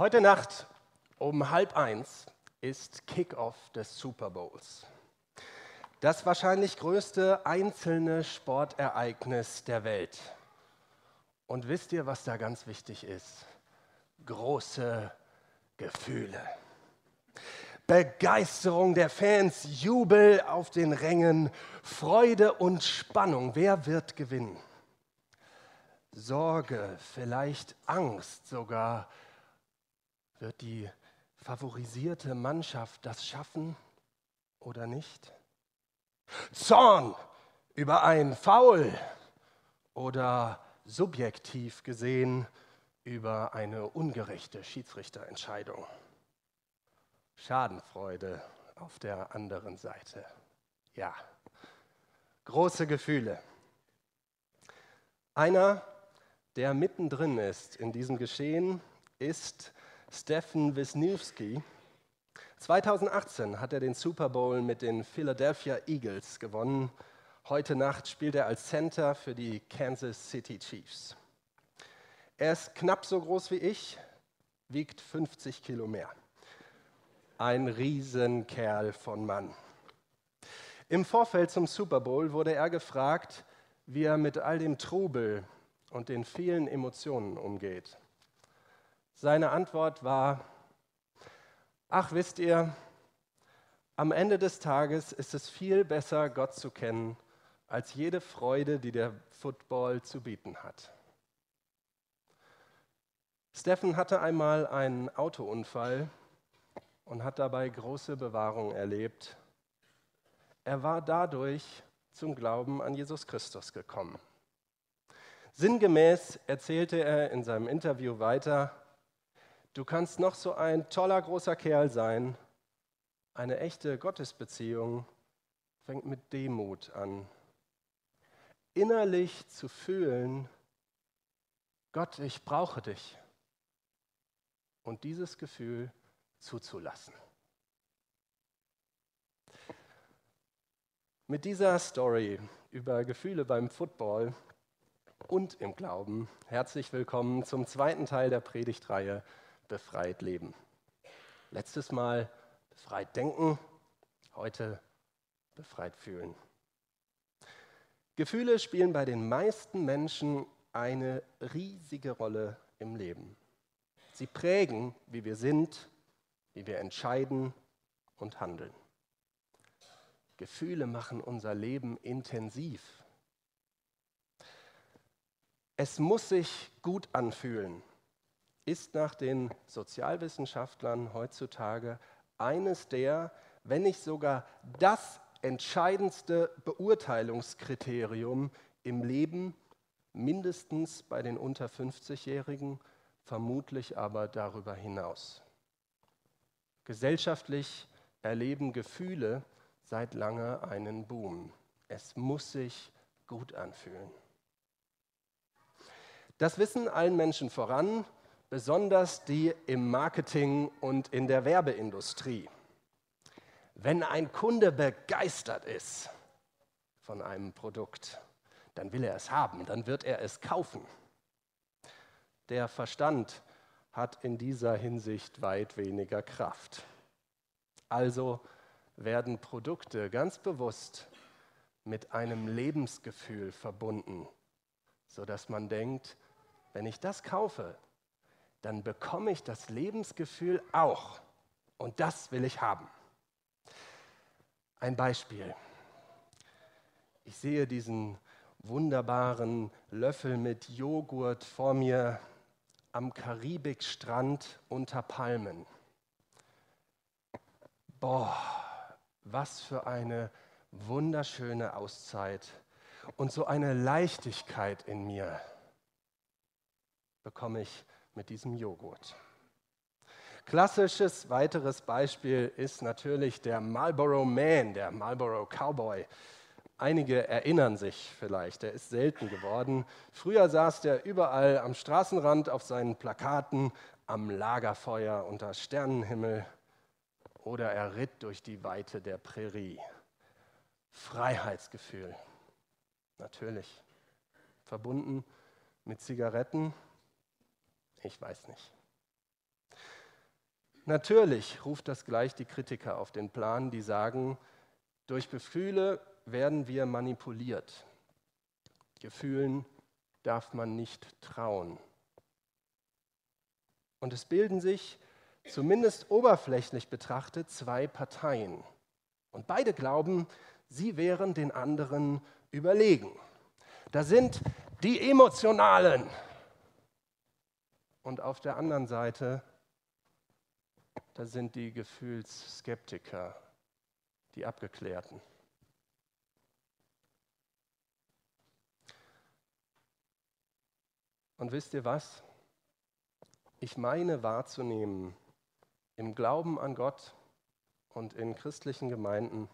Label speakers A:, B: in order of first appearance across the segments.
A: Heute Nacht um halb eins ist Kickoff des Super Bowls. Das wahrscheinlich größte einzelne Sportereignis der Welt. Und wisst ihr, was da ganz wichtig ist? Große Gefühle. Begeisterung der Fans, Jubel auf den Rängen, Freude und Spannung. Wer wird gewinnen? Sorge, vielleicht Angst sogar. Wird die favorisierte Mannschaft das schaffen oder nicht? Zorn über ein Foul oder subjektiv gesehen über eine ungerechte Schiedsrichterentscheidung. Schadenfreude auf der anderen Seite. Ja, große Gefühle. Einer, der mittendrin ist in diesem Geschehen, ist Stefan Wisniewski. 2018 hat er den Super Bowl mit den Philadelphia Eagles gewonnen. Heute Nacht spielt er als Center für die Kansas City Chiefs. Er ist knapp so groß wie ich, wiegt 50 Kilo mehr. Ein Riesenkerl von Mann. Im Vorfeld zum Super Bowl wurde er gefragt, wie er mit all dem Trubel und den vielen Emotionen umgeht. Seine Antwort war, ach wisst ihr, am Ende des Tages ist es viel besser, Gott zu kennen, als jede Freude, die der Football zu bieten hat. Steffen hatte einmal einen Autounfall und hat dabei große Bewahrung erlebt. Er war dadurch zum Glauben an Jesus Christus gekommen. Sinngemäß erzählte er in seinem Interview weiter, du kannst noch so ein toller großer Kerl sein, eine echte Gottesbeziehung fängt mit Demut an. Innerlich zu fühlen, Gott, ich brauche dich. Und dieses Gefühl zuzulassen. Mit dieser Story über Gefühle beim Football und im Glauben herzlich willkommen zum zweiten Teil der Predigtreihe Befreit Leben. Letztes Mal befreit denken, heute befreit fühlen. Gefühle spielen bei den meisten Menschen eine riesige Rolle im Leben. Sie prägen, wie wir sind, wie wir entscheiden und handeln. Gefühle machen unser Leben intensiv. Es muss sich gut anfühlen, ist nach den Sozialwissenschaftlern heutzutage eines der, wenn nicht sogar das entscheidendste Beurteilungskriterium im Leben, mindestens bei den unter 50-Jährigen, vermutlich aber darüber hinaus. Gesellschaftlich erleben Gefühle seit lange einen Boom. Es muss sich gut anfühlen. Das wissen allen Menschen voran, besonders die im Marketing und in der Werbeindustrie. Wenn ein Kunde begeistert ist von einem Produkt, dann will er es haben, dann wird er es kaufen. Der Verstand hat in dieser Hinsicht weit weniger Kraft. Also werden Produkte ganz bewusst mit einem Lebensgefühl verbunden, sodass man denkt, wenn ich das kaufe, dann bekomme ich das Lebensgefühl auch. Und das will ich haben. Ein Beispiel. Ich sehe diesen wunderbaren Löffel mit Joghurt vor mir am Karibikstrand unter Palmen. Boah, was für eine wunderschöne Auszeit und so eine Leichtigkeit in mir bekomme ich mit diesem Joghurt. Klassisches weiteres Beispiel ist natürlich der Marlboro Man, der Marlboro Cowboy. Einige erinnern sich vielleicht, er ist selten geworden. Früher saß der überall am Straßenrand auf seinen Plakaten, am Lagerfeuer unter Sternenhimmel oder er ritt durch die Weite der Prärie. Freiheitsgefühl, natürlich. Verbunden mit Zigaretten? Ich weiß nicht. Natürlich ruft das gleich die Kritiker auf den Plan, die sagen, durch Gefühle werden wir manipuliert. Gefühlen darf man nicht trauen. Und es bilden sich, zumindest oberflächlich betrachtet, zwei Parteien. Und beide glauben, sie wären den anderen überlegen. Da sind die Emotionalen und auf der anderen Seite, da sind die Gefühlsskeptiker, die Abgeklärten. Und wisst ihr was? Ich meine wahrzunehmen, im Glauben an Gott und in christlichen Gemeinden,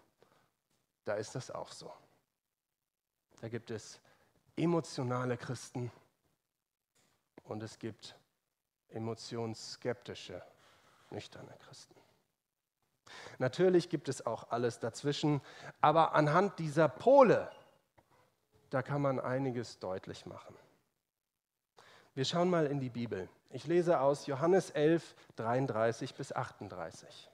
A: da ist das auch so. Da gibt es emotionale Christen und es gibt emotionsskeptische, nüchterne Christen. Natürlich gibt es auch alles dazwischen, aber anhand dieser Pole, da kann man einiges deutlich machen. Wir schauen mal in die Bibel. Ich lese aus Johannes 11, 33 bis 38.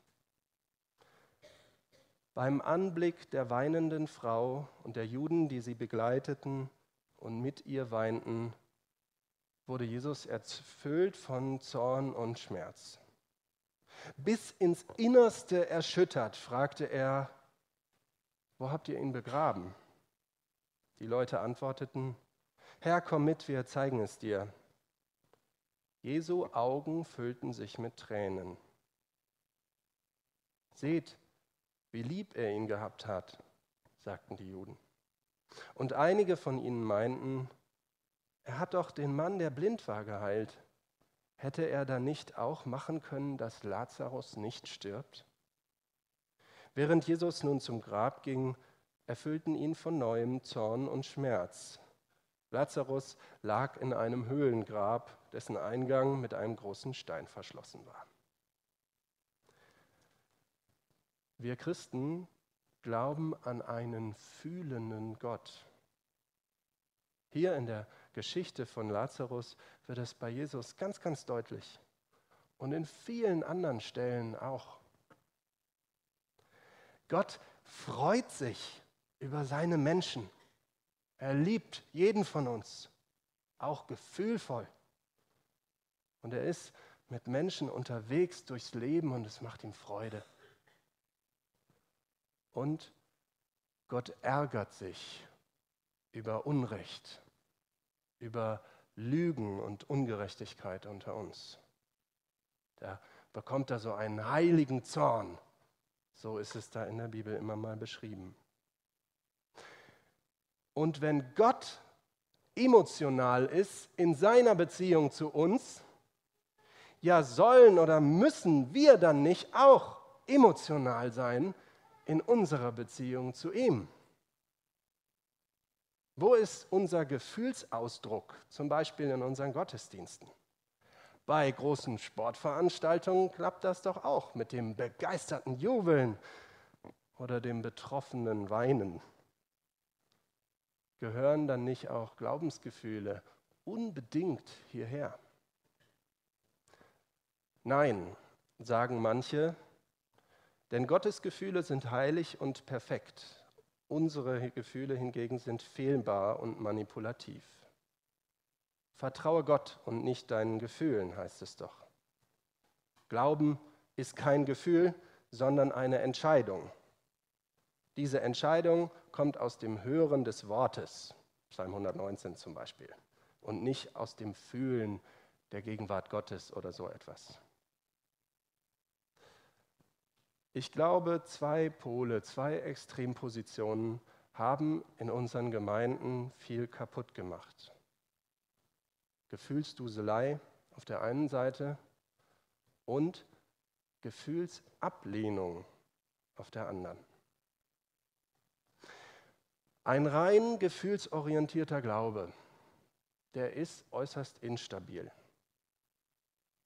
A: Beim Anblick der weinenden Frau und der Juden, die sie begleiteten und mit ihr weinten, wurde Jesus erfüllt von Zorn und Schmerz. Bis ins Innerste erschüttert, fragte er, wo habt ihr ihn begraben? Die Leute antworteten, Herr, komm mit, wir zeigen es dir. Jesu Augen füllten sich mit Tränen. Seht, wie lieb er ihn gehabt hat, sagten die Juden. Und einige von ihnen meinten, er hat doch den Mann, der blind war, geheilt. Hätte er da nicht auch machen können, dass Lazarus nicht stirbt? Während Jesus nun zum Grab ging, erfüllten ihn von neuem Zorn und Schmerz. Lazarus lag in einem Höhlengrab, dessen Eingang mit einem großen Stein verschlossen war. Wir Christen glauben an einen fühlenden Gott. Hier in der Geschichte von Lazarus wird es bei Jesus ganz, ganz deutlich und in vielen anderen Stellen auch. Gott freut sich über seine Menschen. Er liebt jeden von uns, auch gefühlvoll. Und er ist mit Menschen unterwegs durchs Leben und es macht ihm Freude. Und Gott ärgert sich über Unrecht, über Lügen und Ungerechtigkeit unter uns. Da bekommt er so einen heiligen Zorn. So ist es da in der Bibel immer mal beschrieben. Und wenn Gott emotional ist in seiner Beziehung zu uns, ja sollen oder müssen wir dann nicht auch emotional sein in unserer Beziehung zu ihm? Wo ist unser Gefühlsausdruck, zum Beispiel in unseren Gottesdiensten? Bei großen Sportveranstaltungen klappt das doch auch mit dem begeisterten Jubeln oder dem betroffenen Weinen. Gehören dann nicht auch Glaubensgefühle unbedingt hierher? Nein, sagen manche, denn Gottes Gefühle sind heilig und perfekt. Unsere Gefühle hingegen sind fehlbar und manipulativ. Vertraue Gott und nicht deinen Gefühlen, heißt es doch. Glauben ist kein Gefühl, sondern eine Entscheidung. Diese Entscheidung kommt aus dem Hören des Wortes, Psalm 119 zum Beispiel, und nicht aus dem Fühlen der Gegenwart Gottes oder so etwas. Ich glaube, zwei Pole, zwei Extrempositionen haben in unseren Gemeinden viel kaputt gemacht. Gefühlsduselei auf der einen Seite und Gefühlsablehnung auf der anderen. Ein rein gefühlsorientierter Glaube, der ist äußerst instabil.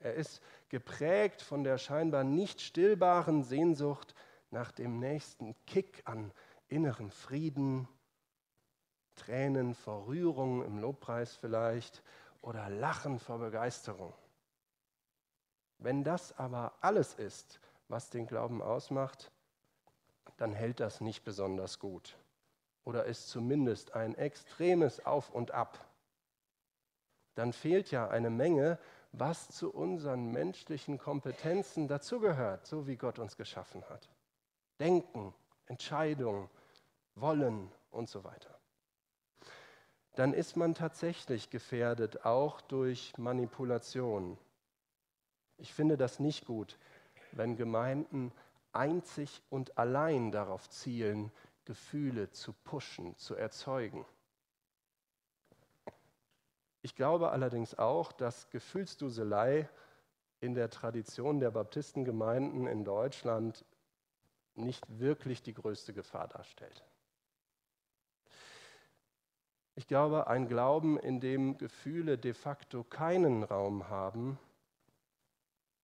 A: Er ist geprägt von der scheinbar nicht stillbaren Sehnsucht nach dem nächsten Kick an innerem Frieden, Tränen vor Rührung im Lobpreis vielleicht oder Lachen vor Begeisterung. Wenn das aber alles ist, was den Glauben ausmacht, dann hält das nicht besonders gut oder ist zumindest ein extremes Auf und Ab. Dann fehlt ja eine Menge, was zu unseren menschlichen Kompetenzen dazugehört, so wie Gott uns geschaffen hat. Denken, Entscheidung, Wollen und so weiter. Dann ist man tatsächlich gefährdet, auch durch Manipulation. Ich finde das nicht gut, wenn Gemeinden einzig und allein darauf zielen, Gefühle zu pushen, zu erzeugen. Ich glaube allerdings auch, dass Gefühlsduselei in der Tradition der Baptistengemeinden in Deutschland nicht wirklich die größte Gefahr darstellt. Ich glaube, ein Glauben, in dem Gefühle de facto keinen Raum haben,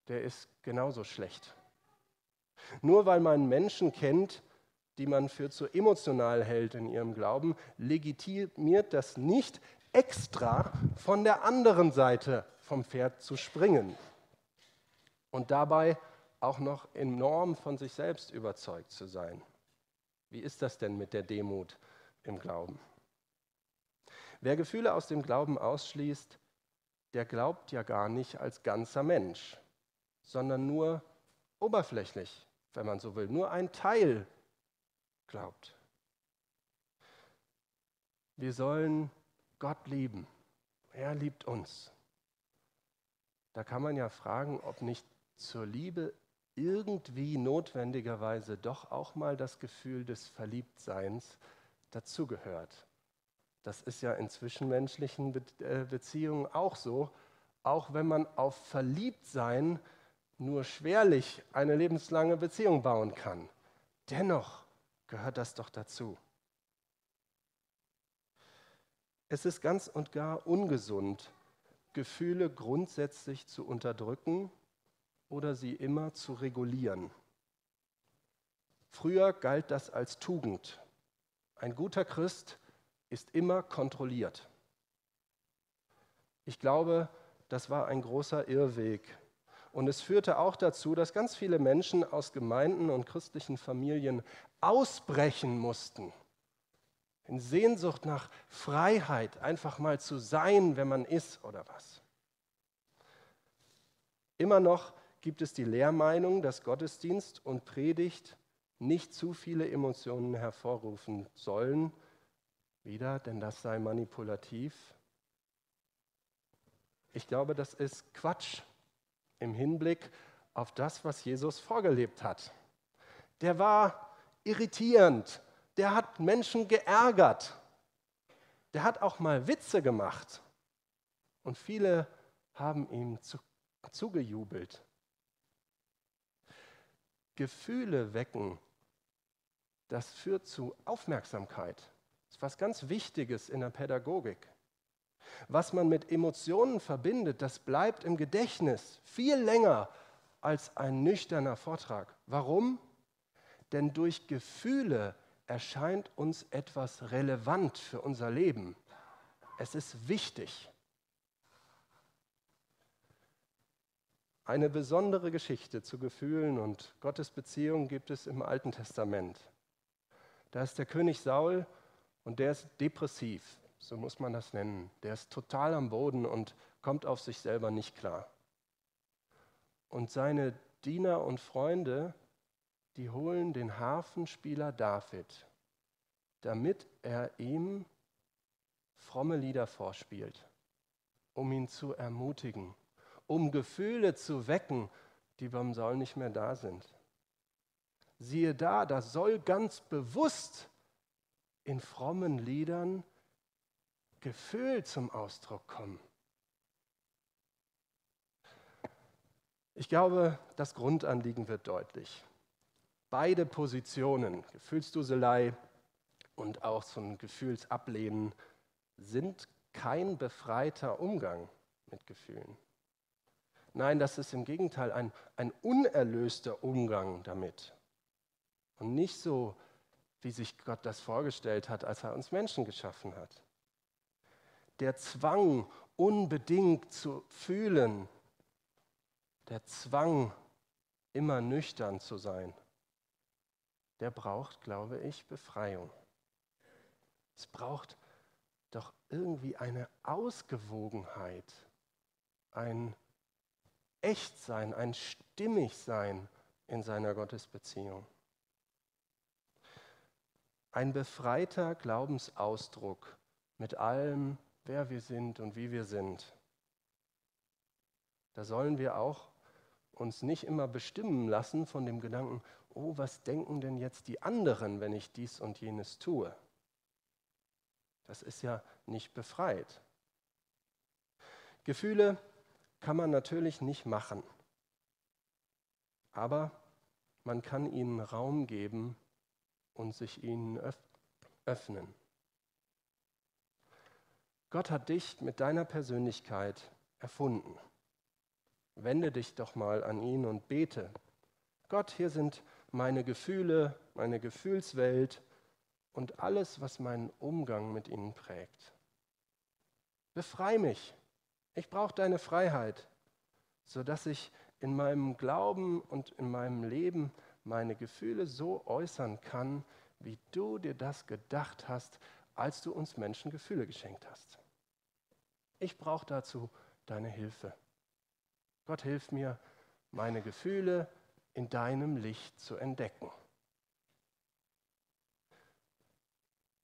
A: der ist genauso schlecht. Nur weil man Menschen kennt, die man für zu emotional hält in ihrem Glauben, legitimiert das nicht, extra von der anderen Seite vom Pferd zu springen und dabei auch noch enorm von sich selbst überzeugt zu sein. Wie ist das denn mit der Demut im Glauben? Wer Gefühle aus dem Glauben ausschließt, der glaubt ja gar nicht als ganzer Mensch, sondern nur oberflächlich, wenn man so will, nur ein Teil glaubt. Wir sollen Gott lieben. Er liebt uns. Da kann man ja fragen, ob nicht zur Liebe irgendwie notwendigerweise doch auch mal das Gefühl des Verliebtseins dazugehört. Das ist ja in zwischenmenschlichen äh, Beziehungen auch so, auch wenn man auf Verliebtsein nur schwerlich eine lebenslange Beziehung bauen kann. Dennoch gehört das doch dazu. Es ist ganz und gar ungesund, Gefühle grundsätzlich zu unterdrücken oder sie immer zu regulieren. Früher galt das als Tugend. Ein guter Christ ist immer kontrolliert. Ich glaube, das war ein großer Irrweg, und es führte auch dazu, dass ganz viele Menschen aus Gemeinden und christlichen Familien ausbrechen mussten. In Sehnsucht nach Freiheit, einfach mal zu sein, wenn man ist oder was. Immer noch gibt es die Lehrmeinung, dass Gottesdienst und Predigt nicht zu viele Emotionen hervorrufen sollen. Wieder, denn das sei manipulativ. Ich glaube, das ist Quatsch im Hinblick auf das, was Jesus vorgelebt hat. Der war irritierend, der hat Menschen geärgert, der hat auch mal Witze gemacht und viele haben ihm zu, zugejubelt. Gefühle wecken, das führt zu Aufmerksamkeit. Das ist was ganz Wichtiges in der Pädagogik. Was man mit Emotionen verbindet, das bleibt im Gedächtnis viel länger als ein nüchterner Vortrag. Warum? Denn durch Gefühle erscheint uns etwas relevant für unser Leben. Es ist wichtig. Eine besondere Geschichte zu Gefühlen und Gottes Beziehung gibt es im Alten Testament. Da ist der König Saul und der ist depressiv so muss man das nennen. Der ist total am Boden und kommt auf sich selber nicht klar. Und seine Diener und Freunde, die holen den Hafenspieler David, damit er ihm fromme Lieder vorspielt, um ihn zu ermutigen, um Gefühle zu wecken, die beim Saul nicht mehr da sind. Siehe da, da soll ganz bewusst in frommen Liedern Gefühl zum Ausdruck kommen. Ich glaube, das Grundanliegen wird deutlich. Beide Positionen, Gefühlsduselei und auch so ein Gefühlsablehnen, sind kein befreiter Umgang mit Gefühlen. Nein, das ist im Gegenteil ein, ein unerlöster Umgang damit. Und nicht so, wie sich Gott das vorgestellt hat, als er uns Menschen geschaffen hat der Zwang, unbedingt zu fühlen, der Zwang, immer nüchtern zu sein, der braucht, glaube ich, Befreiung. Es braucht doch irgendwie eine Ausgewogenheit, ein Echtsein, ein Stimmigsein in seiner Gottesbeziehung. Ein befreiter Glaubensausdruck mit allem, wer wir sind und wie wir sind. Da sollen wir auch uns nicht immer bestimmen lassen von dem Gedanken, oh, was denken denn jetzt die anderen, wenn ich dies und jenes tue? Das ist ja nicht befreit. Gefühle kann man natürlich nicht machen, aber man kann ihnen Raum geben und sich ihnen öffnen. Gott hat dich mit deiner Persönlichkeit erfunden. Wende dich doch mal an ihn und bete. Gott, hier sind meine Gefühle, meine Gefühlswelt und alles, was meinen Umgang mit ihnen prägt. Befrei mich. Ich brauche deine Freiheit, sodass ich in meinem Glauben und in meinem Leben meine Gefühle so äußern kann, wie du dir das gedacht hast, als du uns Menschen Gefühle geschenkt hast. Ich brauche dazu deine Hilfe. Gott hilf mir, meine Gefühle in deinem Licht zu entdecken.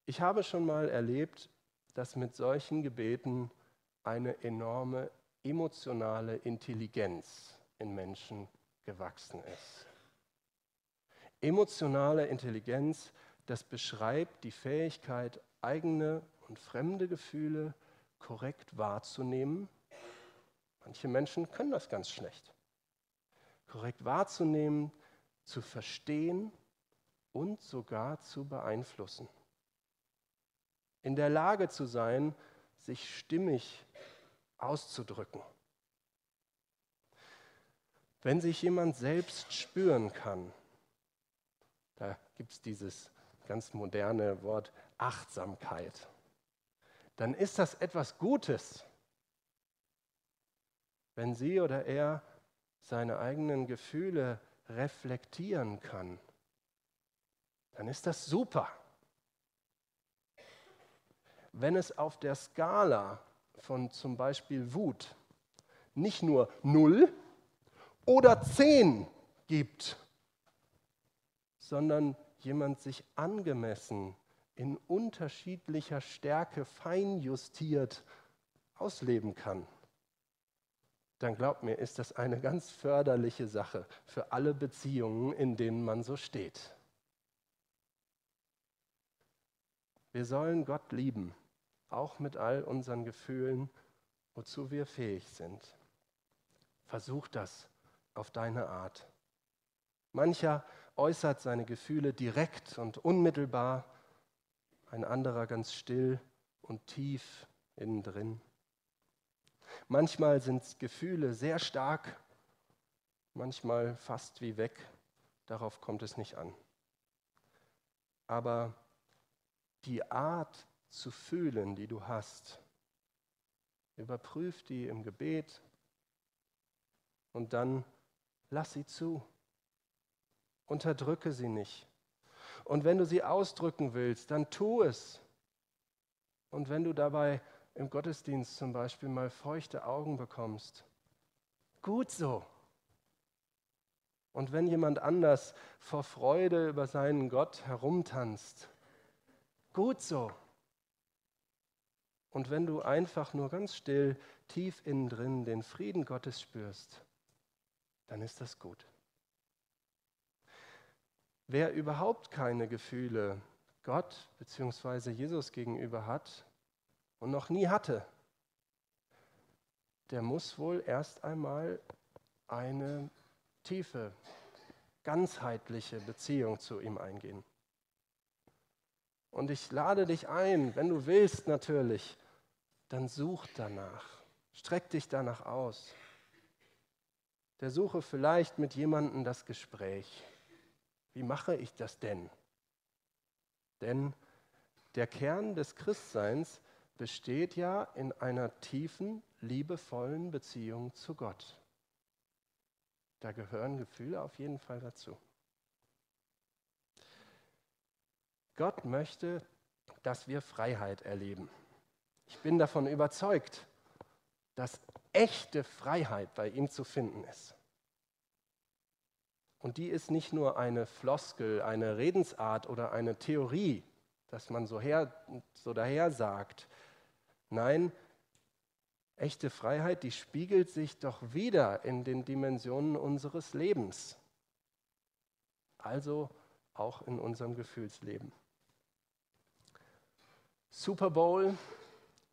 A: Ich habe schon mal erlebt, dass mit solchen Gebeten eine enorme emotionale Intelligenz in Menschen gewachsen ist. Emotionale Intelligenz, das beschreibt die Fähigkeit, eigene und fremde Gefühle korrekt wahrzunehmen Manche Menschen können das ganz schlecht. Korrekt wahrzunehmen, zu verstehen und sogar zu beeinflussen. In der Lage zu sein, sich stimmig auszudrücken. Wenn sich jemand selbst spüren kann, da gibt es dieses ganz moderne Wort Achtsamkeit, dann ist das etwas Gutes wenn sie oder er seine eigenen Gefühle reflektieren kann, dann ist das super. Wenn es auf der Skala von zum Beispiel Wut nicht nur 0 oder 10 gibt, sondern jemand sich angemessen in unterschiedlicher Stärke feinjustiert ausleben kann, dann glaubt mir, ist das eine ganz förderliche Sache für alle Beziehungen, in denen man so steht. Wir sollen Gott lieben, auch mit all unseren Gefühlen, wozu wir fähig sind. Versuch das auf deine Art. Mancher äußert seine Gefühle direkt und unmittelbar, ein anderer ganz still und tief innen drin. Manchmal sind Gefühle sehr stark, manchmal fast wie weg. Darauf kommt es nicht an. Aber die Art zu fühlen, die du hast, überprüf die im Gebet und dann lass sie zu. Unterdrücke sie nicht. Und wenn du sie ausdrücken willst, dann tu es. Und wenn du dabei im Gottesdienst zum Beispiel mal feuchte Augen bekommst. Gut so. Und wenn jemand anders vor Freude über seinen Gott herumtanzt, gut so. Und wenn du einfach nur ganz still, tief innen drin den Frieden Gottes spürst, dann ist das gut. Wer überhaupt keine Gefühle Gott bzw. Jesus gegenüber hat, und noch nie hatte, der muss wohl erst einmal eine tiefe, ganzheitliche Beziehung zu ihm eingehen. Und ich lade dich ein, wenn du willst natürlich, dann such danach, streck dich danach aus. Der suche vielleicht mit jemandem das Gespräch. Wie mache ich das denn? Denn der Kern des Christseins besteht ja in einer tiefen, liebevollen Beziehung zu Gott. Da gehören Gefühle auf jeden Fall dazu. Gott möchte, dass wir Freiheit erleben. Ich bin davon überzeugt, dass echte Freiheit bei ihm zu finden ist. Und die ist nicht nur eine Floskel, eine Redensart oder eine Theorie, dass man so, her, so daher sagt. Nein, echte Freiheit, die spiegelt sich doch wieder in den Dimensionen unseres Lebens. Also auch in unserem Gefühlsleben. Super Bowl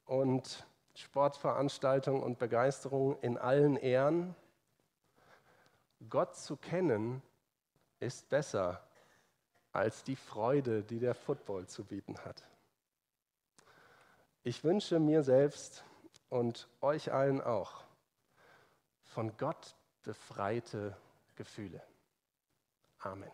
A: und Sportveranstaltung und Begeisterung in allen Ehren. Gott zu kennen ist besser als die Freude, die der Football zu bieten hat. Ich wünsche mir selbst und euch allen auch von Gott befreite Gefühle. Amen.